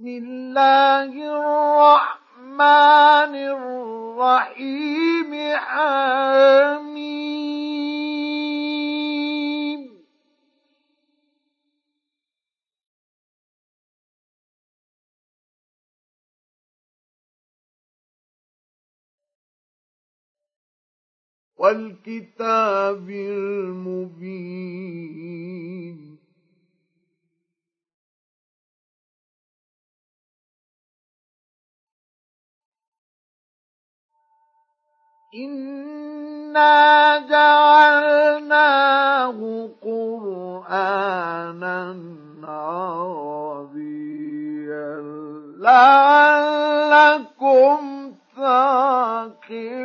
بسم الله الرحمن الرحيم. حميم. والكتاب المبين. إنا جعلناه قرآنا عربيا لعلكم تعقلون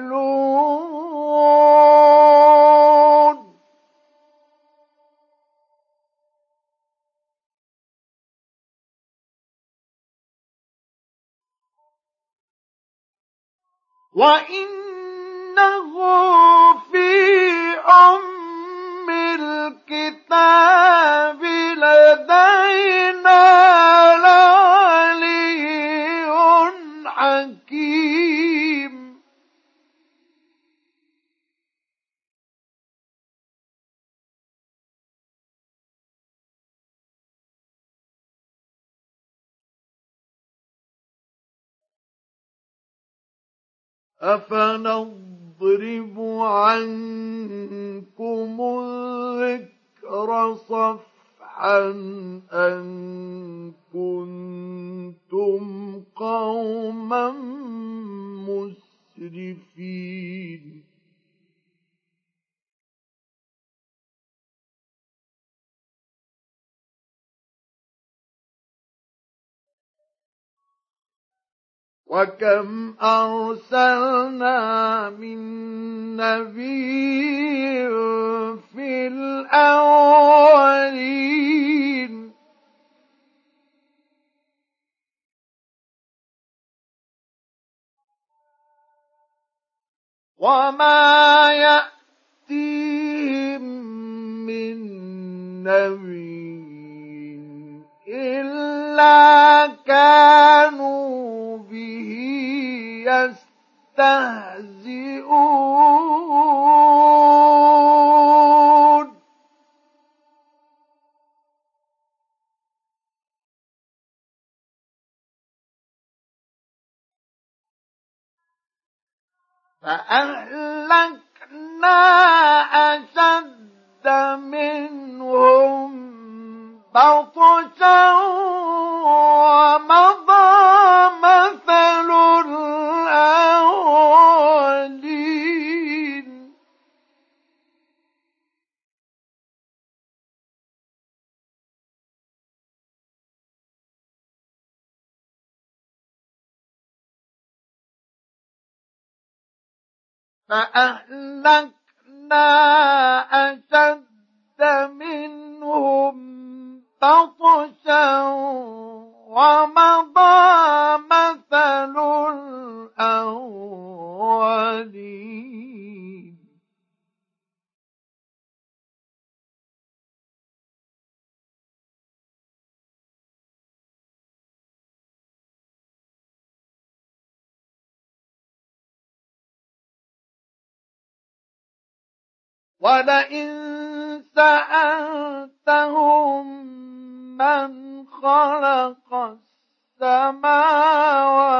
وإن إنه في أم الكتاب لدينا لعلي حكيم. أفنظر يضرب عنكم الذكر صفحا أن كنتم قوما مسرفين. وكم أرسلنا من نبي في الأولين وما يأتيهم من نبي إلا كانوا يستهزئون. فأهلكنا أشد منهم بطشا ومضى فأهلكنا أشد منهم بطشا ولئن سألتهم من خلق السماوات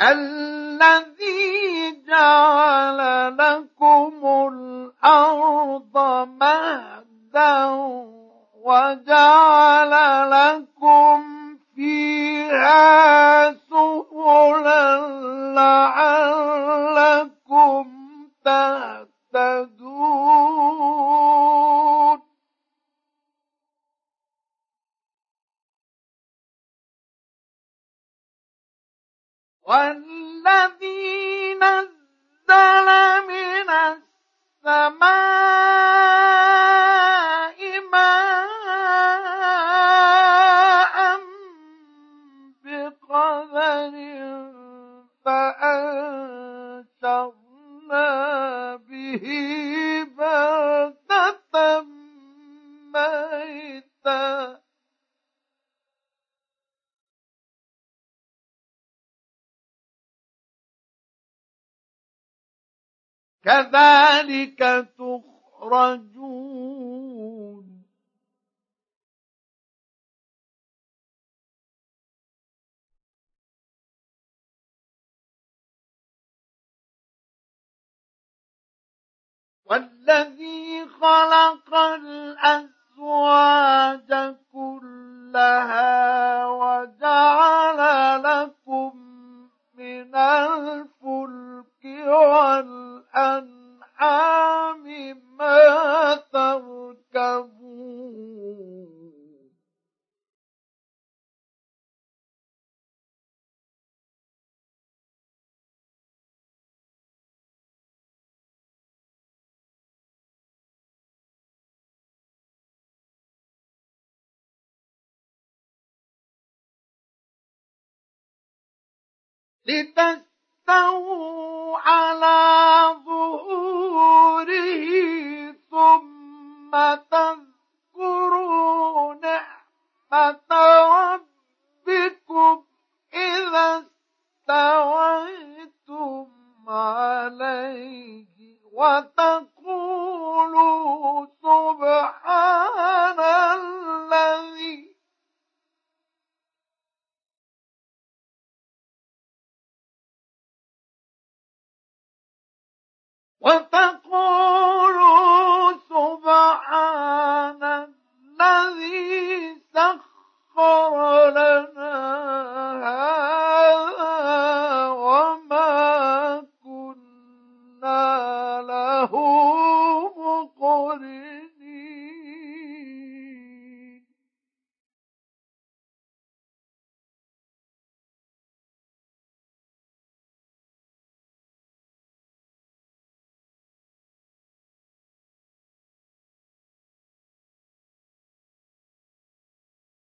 الذي كذلك تخرجون. والذي خلق الأزواج كلها لتستووا وتقولوا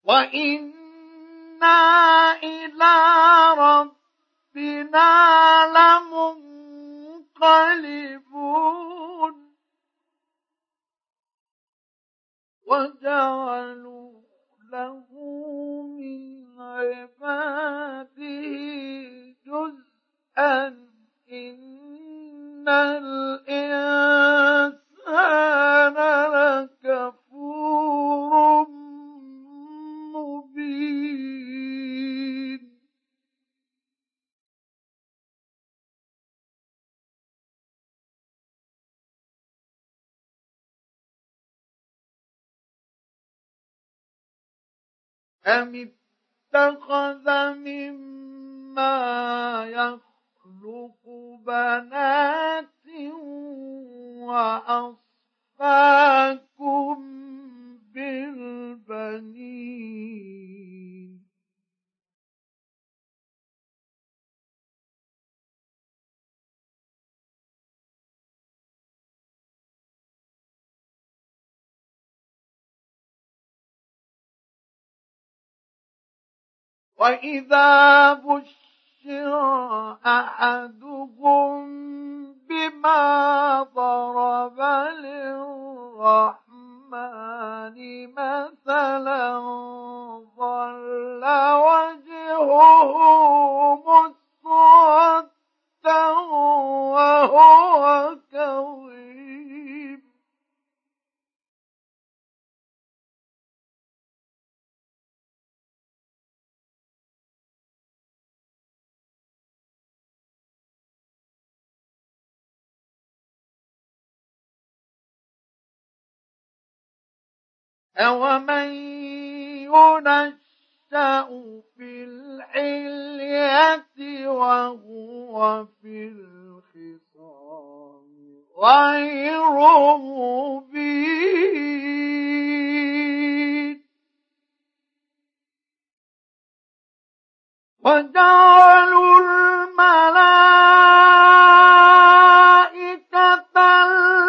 وإنا إلى ربنا لمنقلبون وجعلوا له من عباده جزءا إن الإنسان أم اتخذ مما يخلق بنات وأصفاكم بالبنين وإذا بشر أحدهم بما ضرب للرحمن مثلا ظل وجهه مسودا وهو كظيم أومن ينشأ في الحلية وهو في الخصام غير مبين وجعلوا الملائكة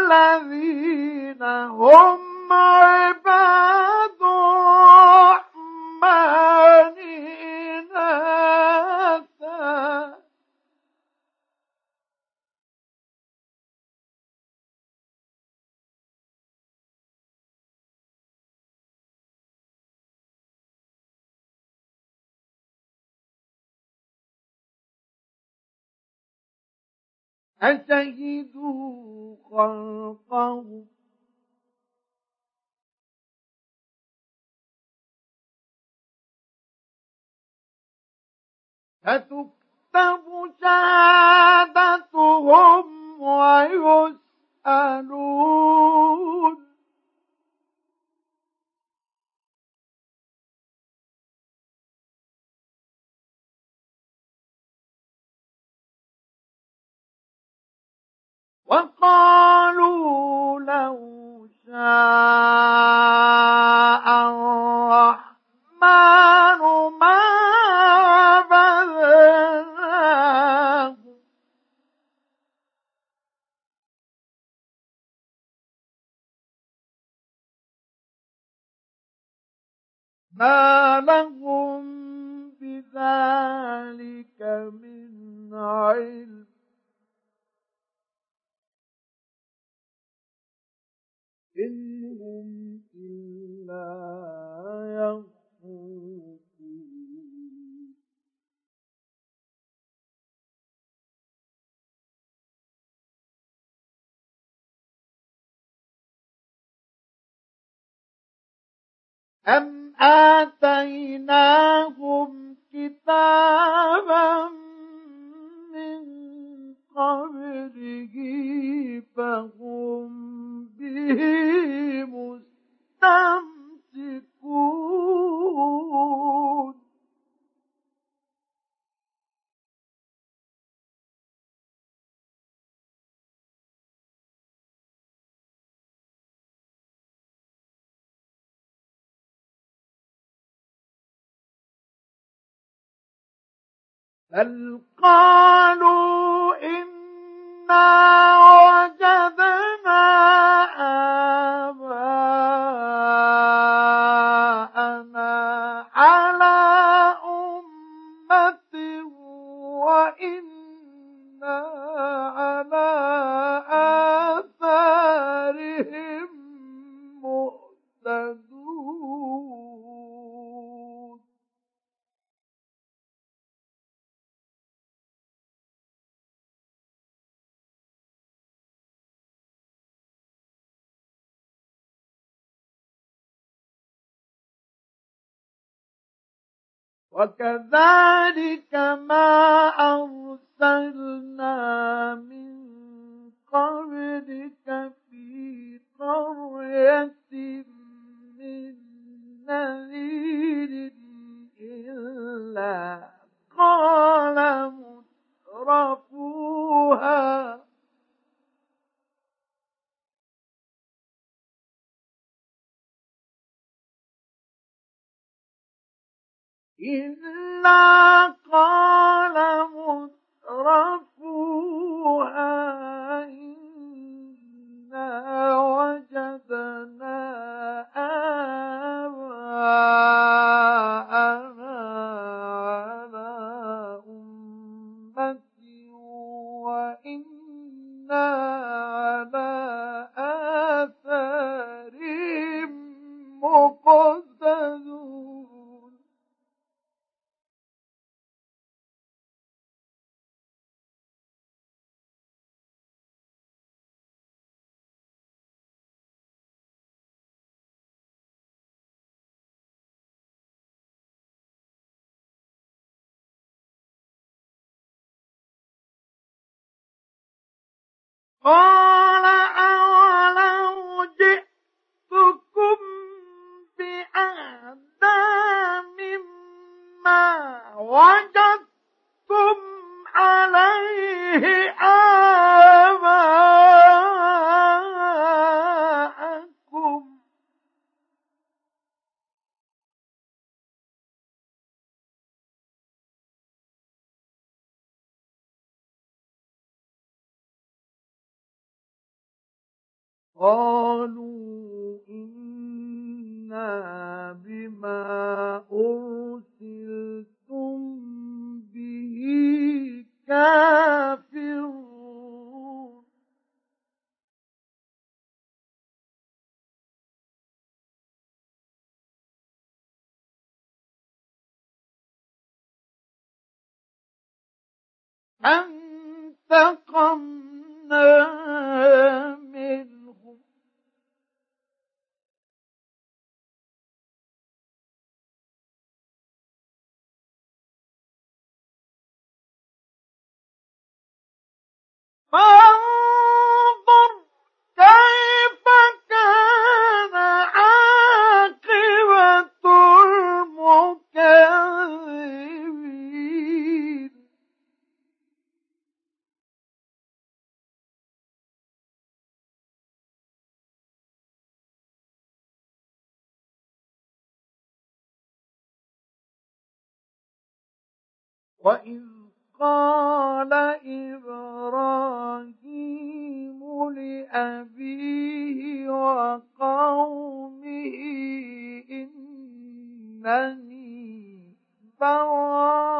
الذين هم أشهدوا خلقهم؟ فتكتب شهادتهم ويسألون وقالوا لو شاء الرحمن ما ما لهم بذلك من علم. إن هم إلا يخرجون أم آتيناهم كتابا من قبله فهم به مستمسكون. بل قالوا إنا وجدنا وكذلك ما أرسلنا من قبلك في قرية من نذير إلا قال مترفوها إلا قال مترفوها إنا وجدنا آباءنا قال Um, وإذ قال إبراهيم لأبيه وقومه إنني براء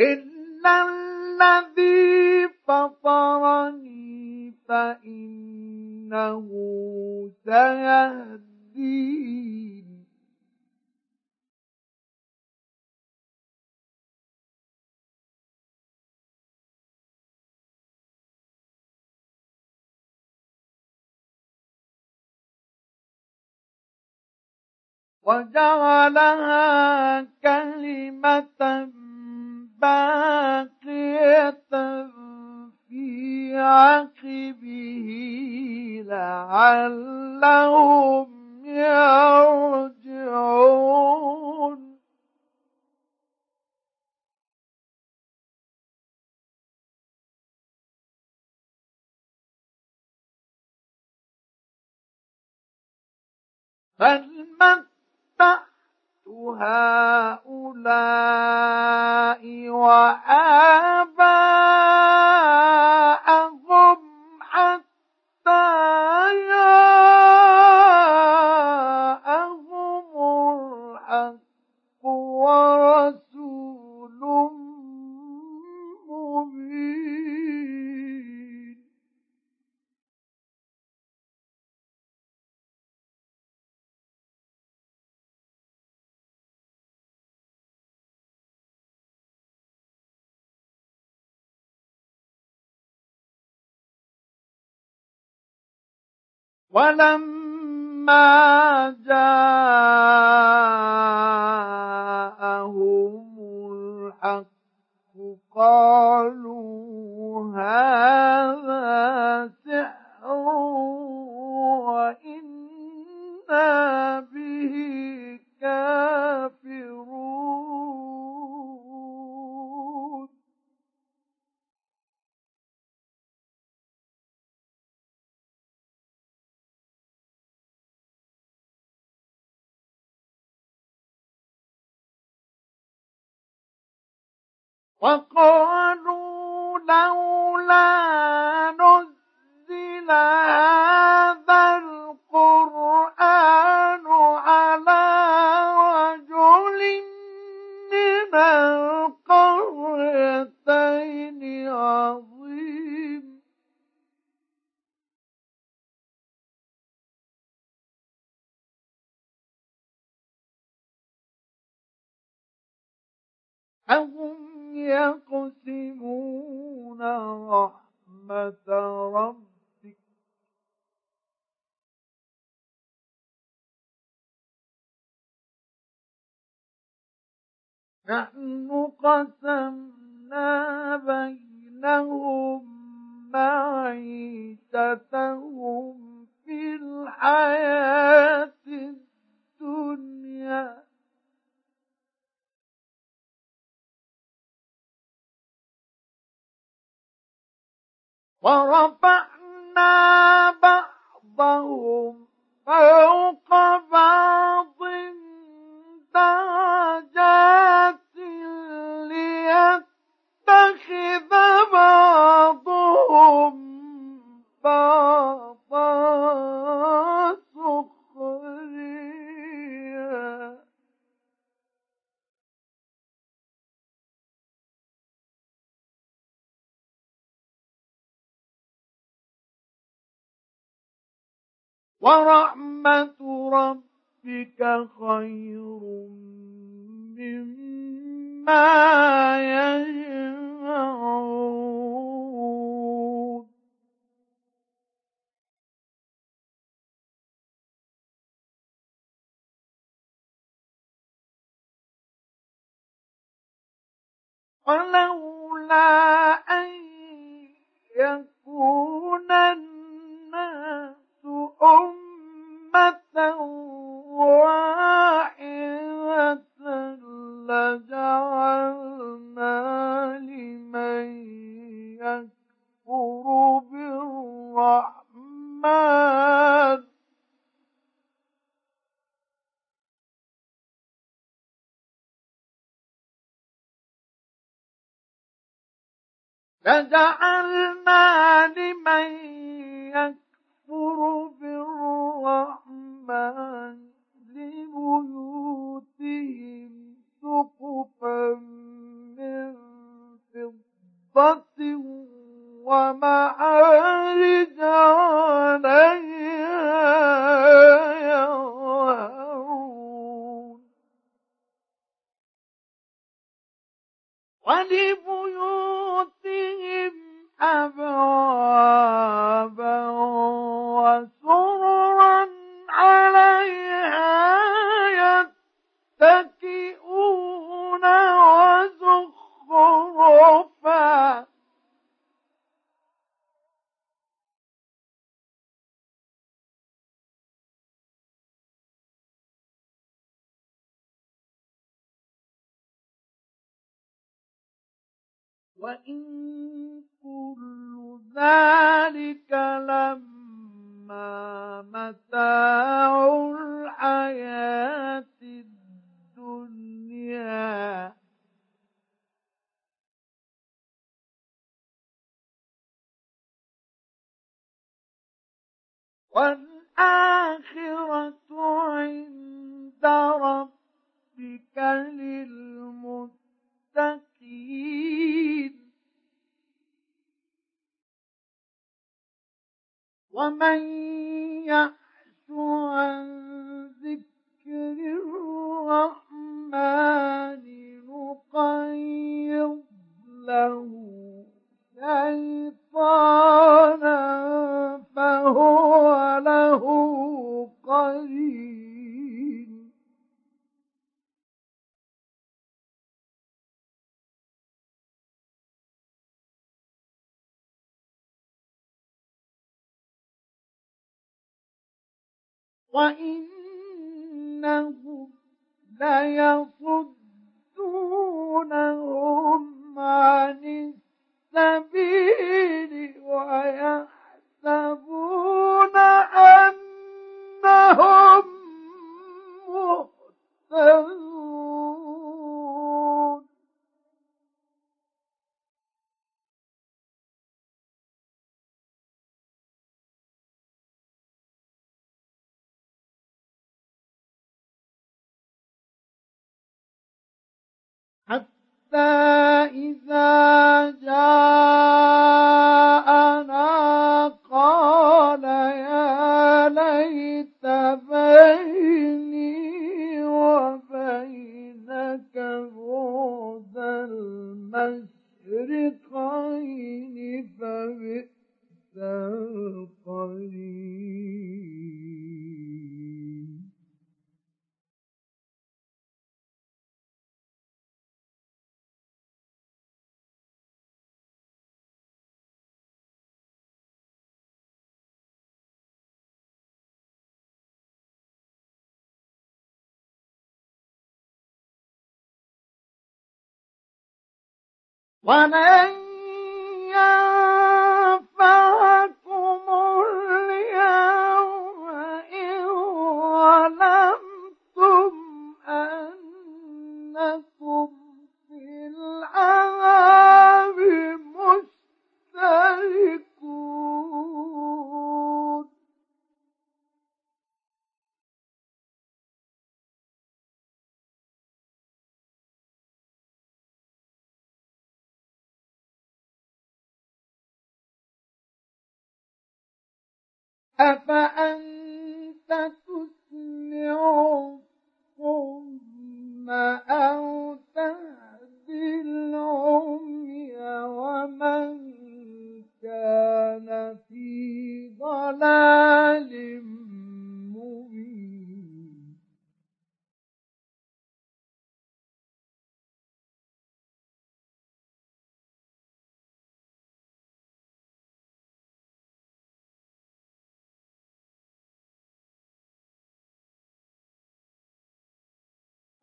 إلا الذي فطرني فإنه سيهدين وجعلها كلمة باقية في عقبه لعلهم يرجعون. بل متعت هؤلاء وآباءهم ولما جاءهم الحق قالوا هذا سحر وإنا به كافرون. وقالوا لولا نحن قسمنا بينهم معيشتهم في الحياة الدنيا. ورفعنا بعضهم فوق بعض درجات بعضهم سخريا. ورحمة ربك خير مما يجمعون. ولولا أن يكون الناس أمة لجعلنا ومن وإنهم ليصدونهم عن السبيل ويحسبون أنهم مهتدون. حتى إذا جاءنا ولن أفأنت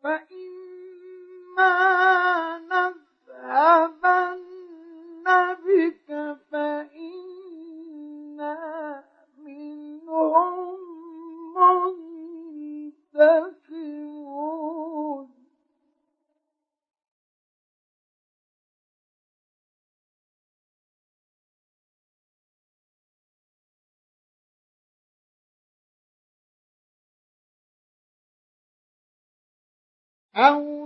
فإما نذهبن أو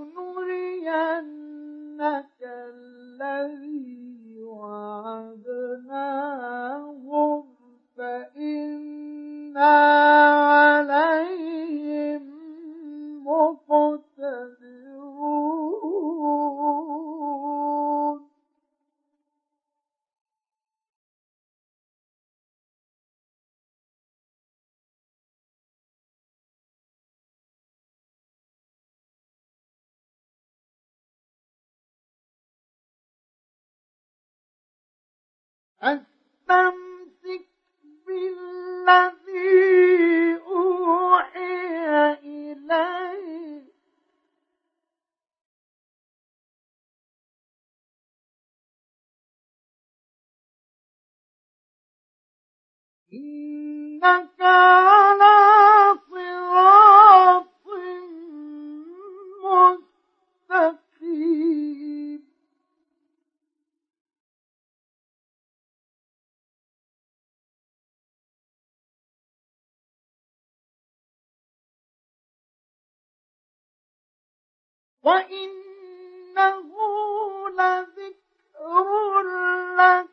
وإنه لذكر لك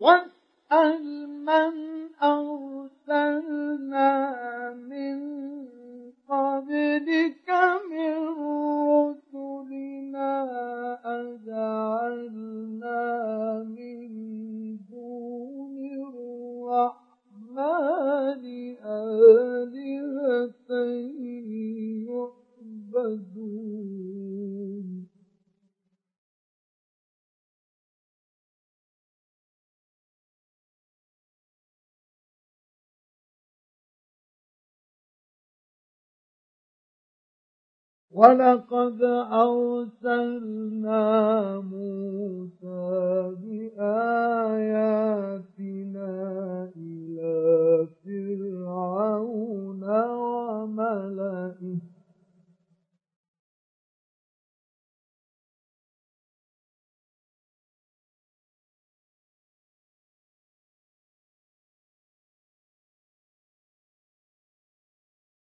واسأل من أرسلنا من قبلك من رسلنا أجعلنا من دون الرحمن آلهة يعبدون. ولقد أرسلنا موسى بآياتنا إلى فرعون وملئه.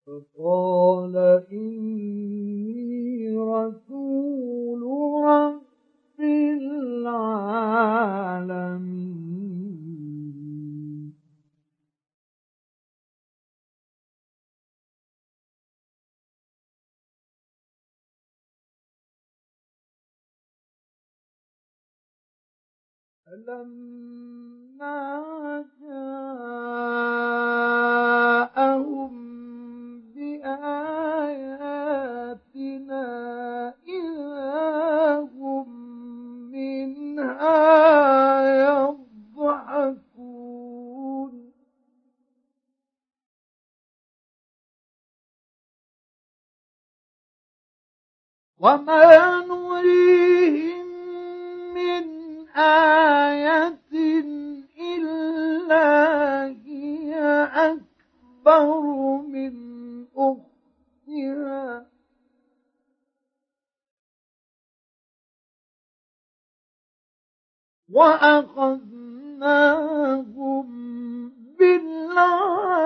فقال إني فلما جاءهم بآياتنا إذا هم منها يضحكون. وما وأخذناهم بالعذاب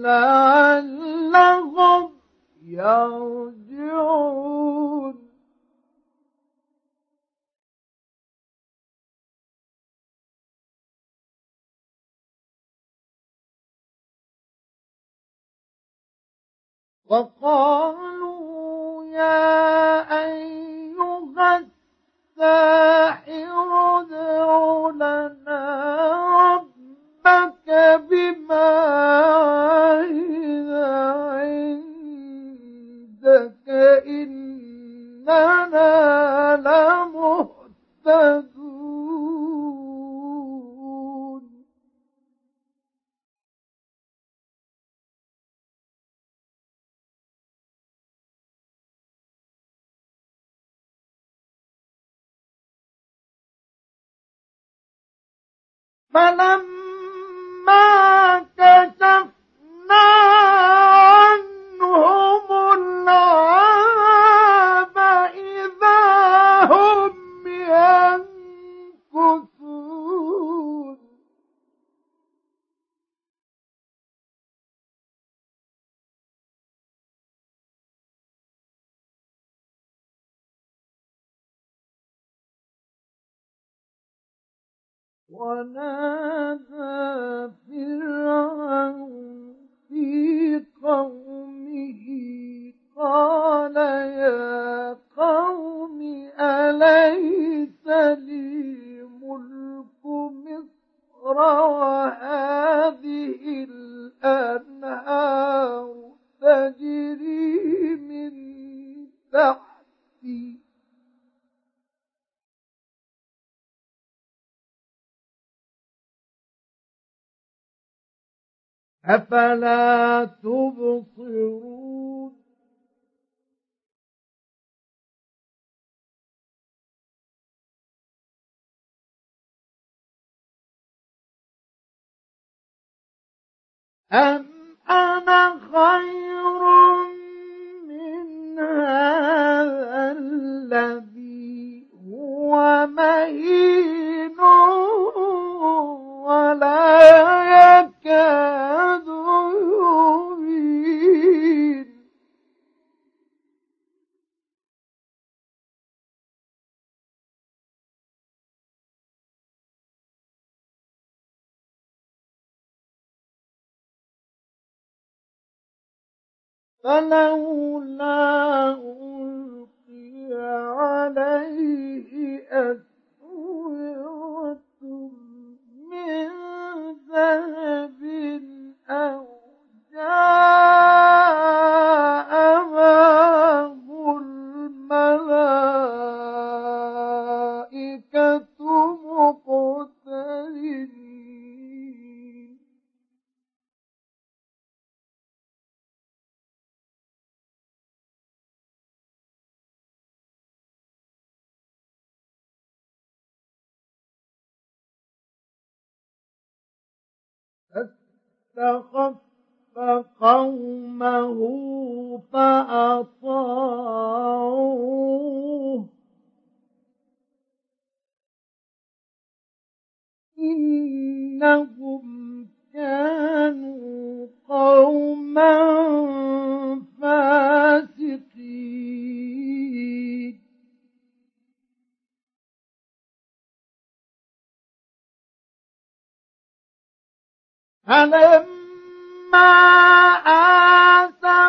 لعلهم يرجعون. وقالوا يا أيها الساحر ادع لنا ربك بما عهد عندك إننا فلما كشفنا عنهم العذاب إذا هم ينكثون. ونادى أفلا تبصرون؟ أم أنا خير فلولا ألقي عليه أسورة من ذهب أو جاء فاستخف قومه فأطاعوه. إنهم كانوا قوما فاسقين. فلما آسفونا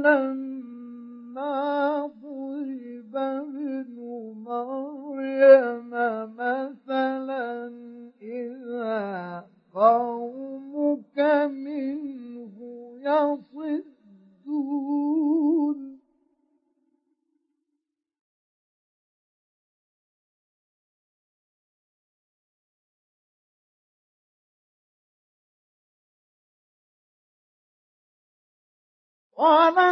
ولما ضرب ابن مريم مثلا إذا قومك منه يصدون. ولما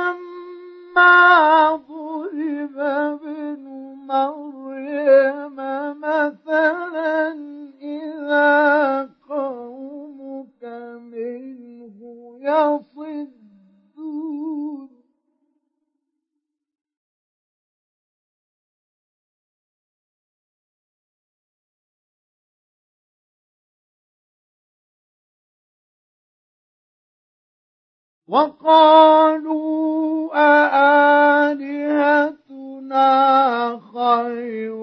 وقالوا أآلهتنا خير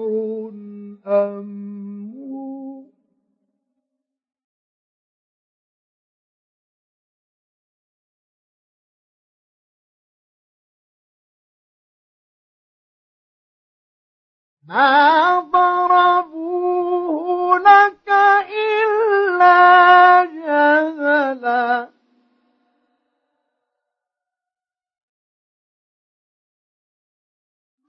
أم ما ضربوه لك إلا جدلا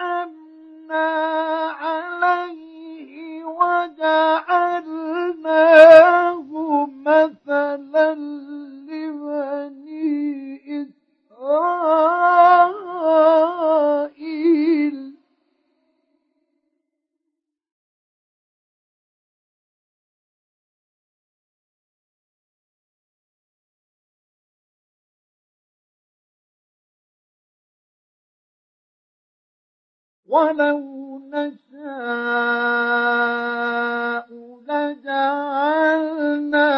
أنعمنا عليه وجعلناه مثلا إسرائيل. ولو نشاء لجعلنا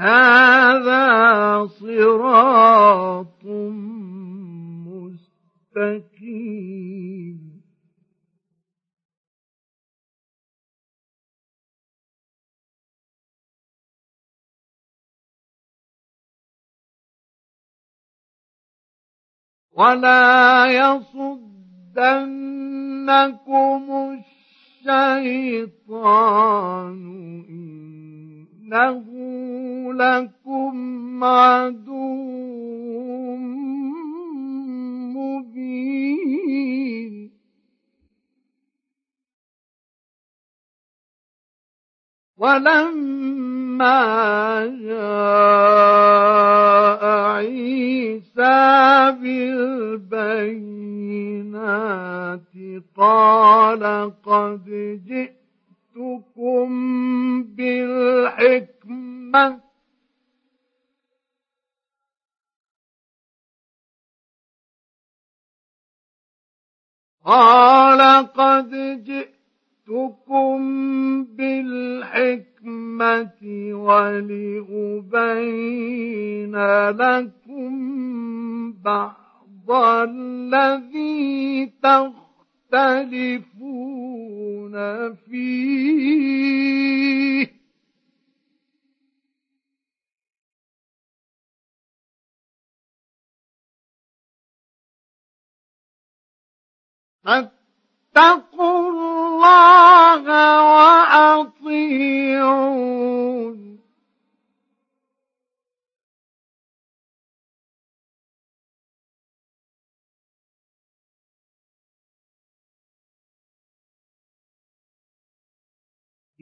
هذا صراط مستقيم. ولا يصدنكم الشيطان إنه لكم عدو مبين. ولما جاء عيسى بالبينات قال قد جئتكم بالحكمة. قال قد جئتكم بالحكمة ولأبين لكم بعض الذي تختلفون فيه. فاتقوا الله وأطيعون.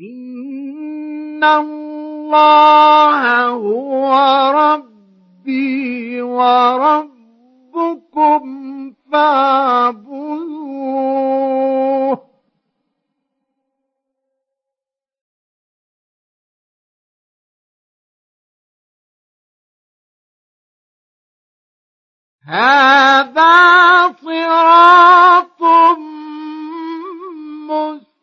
إن الله هو ربي وربكم فاعبدوه هذا صراط مستقيم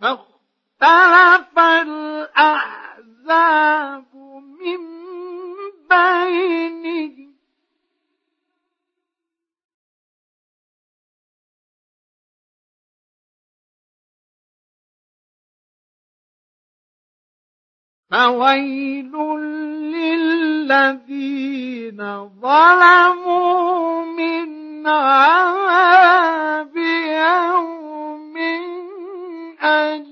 فاختلف الأحزاب فويل للذين ظلموا من عذاب يوم أليم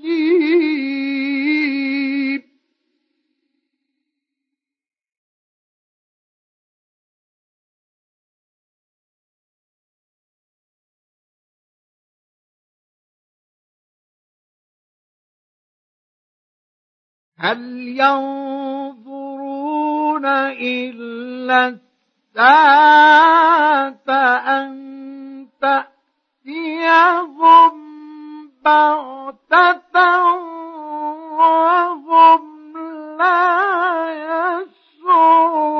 هل ينظرون إلا الساعة أن تأتيهم بغتة وهم لا يشعرون؟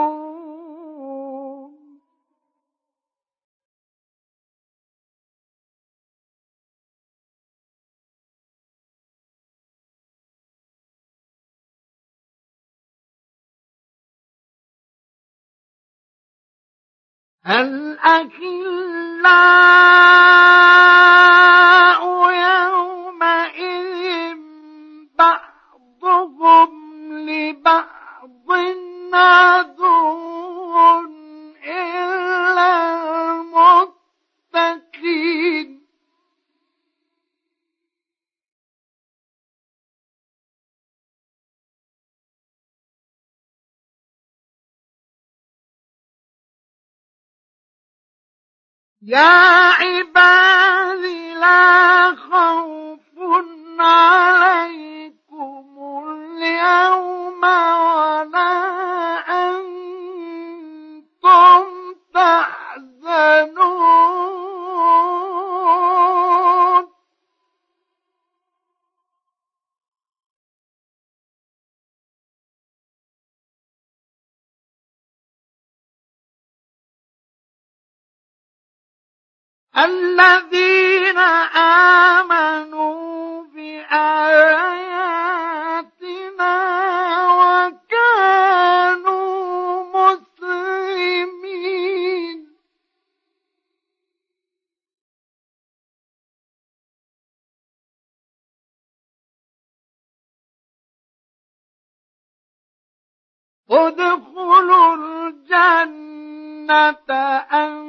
الأخلاء يومئذ بعضهم لبعض عدو إلا المتقين يا عباد لا خوف عليكم اليوم الذين آمنوا بآياتنا وكانوا مسلمين. ادخلوا الجنة أنتم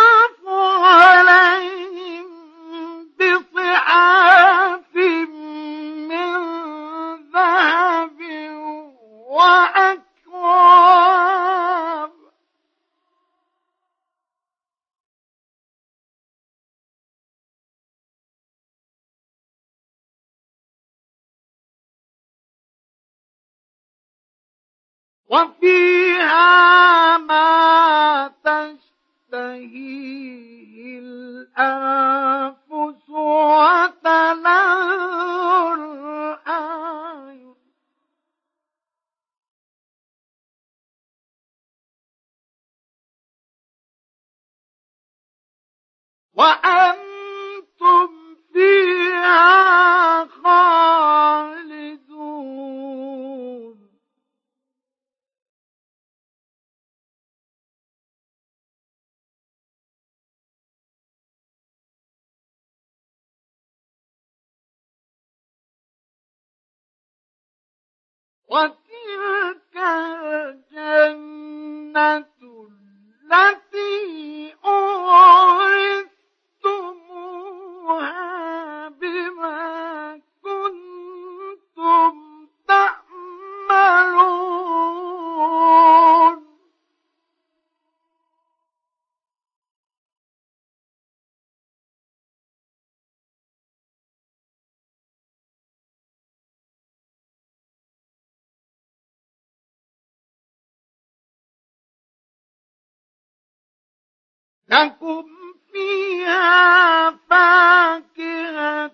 وفيها ما تشتهيه الأنفس وتلذ الأعين. وأما وتلك الجنة التي أورث لكم فيها فاكهة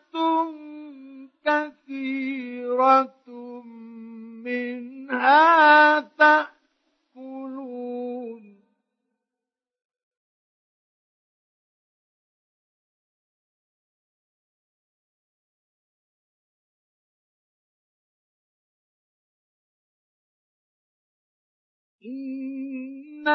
كثيرة منها تأكلون. إن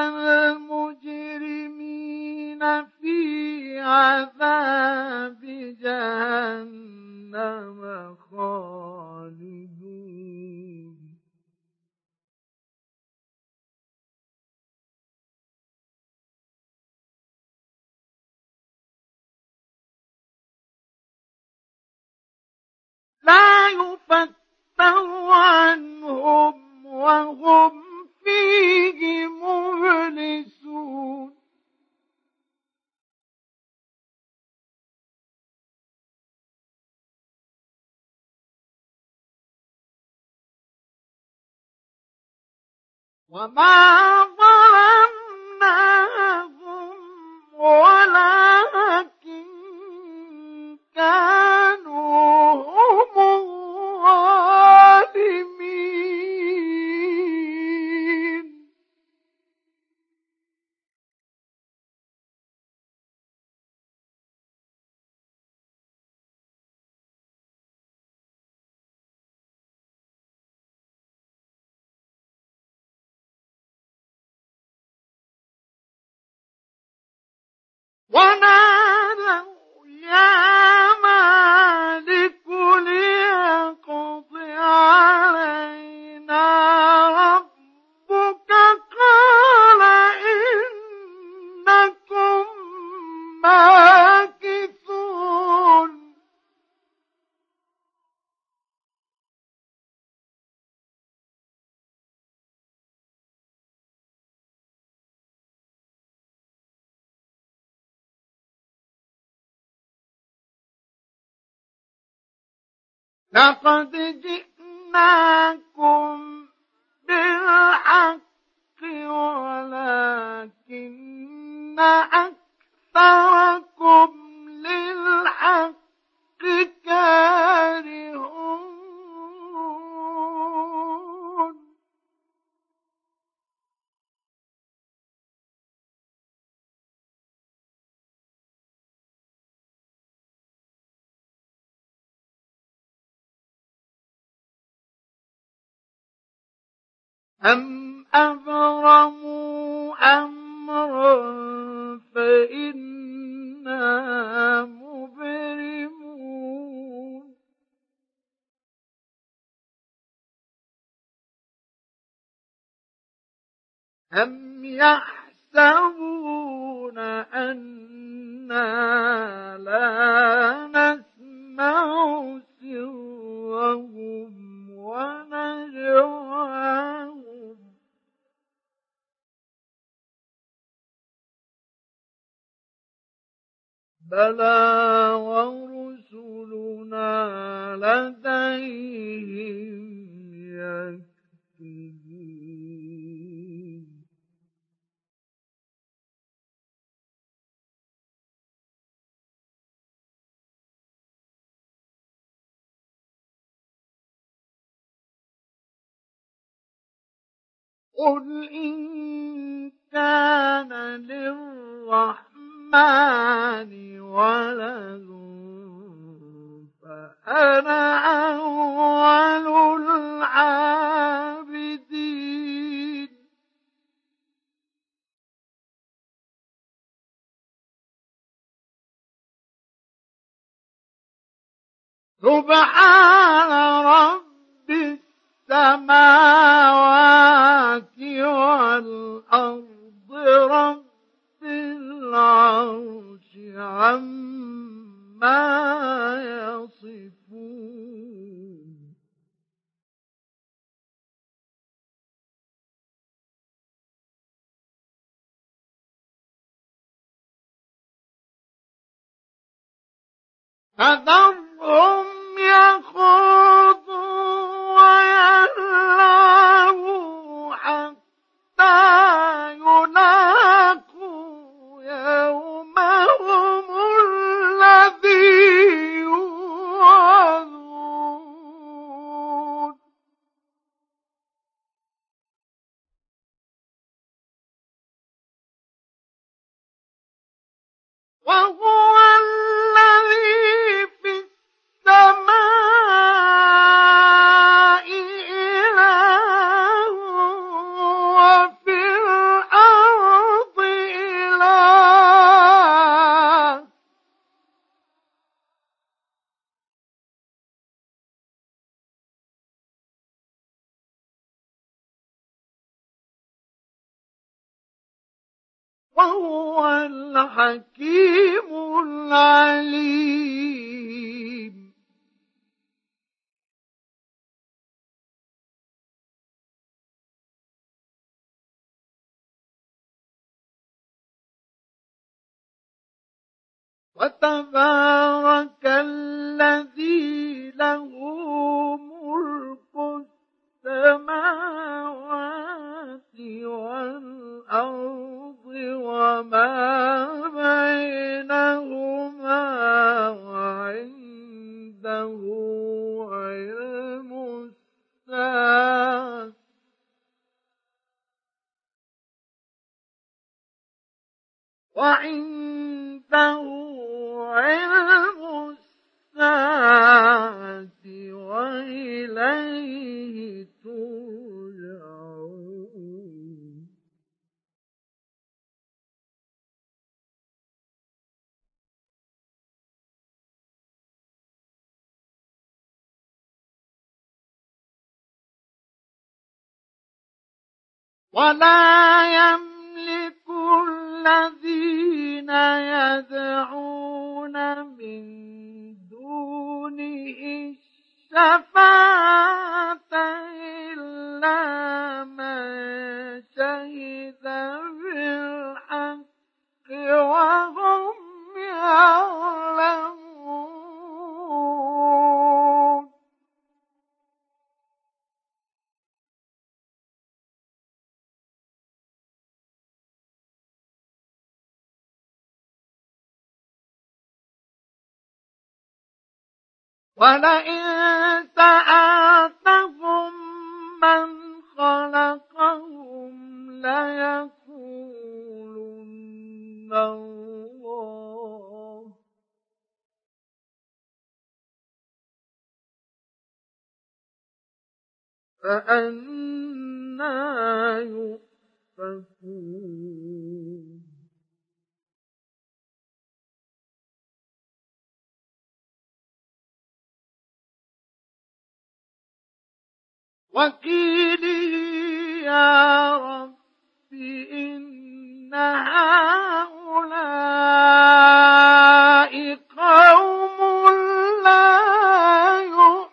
وما لقد جئناكم بالحق ولكن أكثركم أم أبرموا أمرا فإنا مبرمون أم يحسبون أنا لا نسمع بلى ورسلنا لديهم يكتبون قل إن كان للرحمن الرحمن ولد فأنا أول العابدين. سبحان رب السماوات والأرض رب العرش عما يصفون. فذرهم يخوضوا ويلعبوا حتى يلاقوا وهو الحكيم العليم. وتبارك الذي له ملك السماوات والأرض وما بينهما وعنده علم الساعة. وعنده علم الساعة وإليه ترجعون. ولا يملك الذين يدعون من دونه الشفاعة إلا من شهد بالحق وهم يعلمون. ولئن سألتهم من خلقهم ليقولن الله. فأنا يؤفكون. وكيله يا رب إن هؤلاء قوم لا يؤمنون.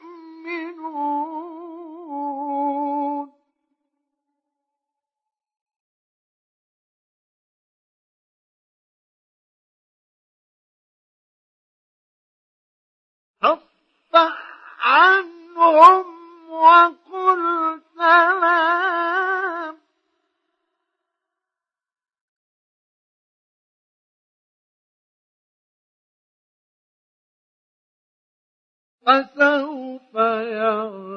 فاصفح عنهم وقل سلام. فسوف يعلمون.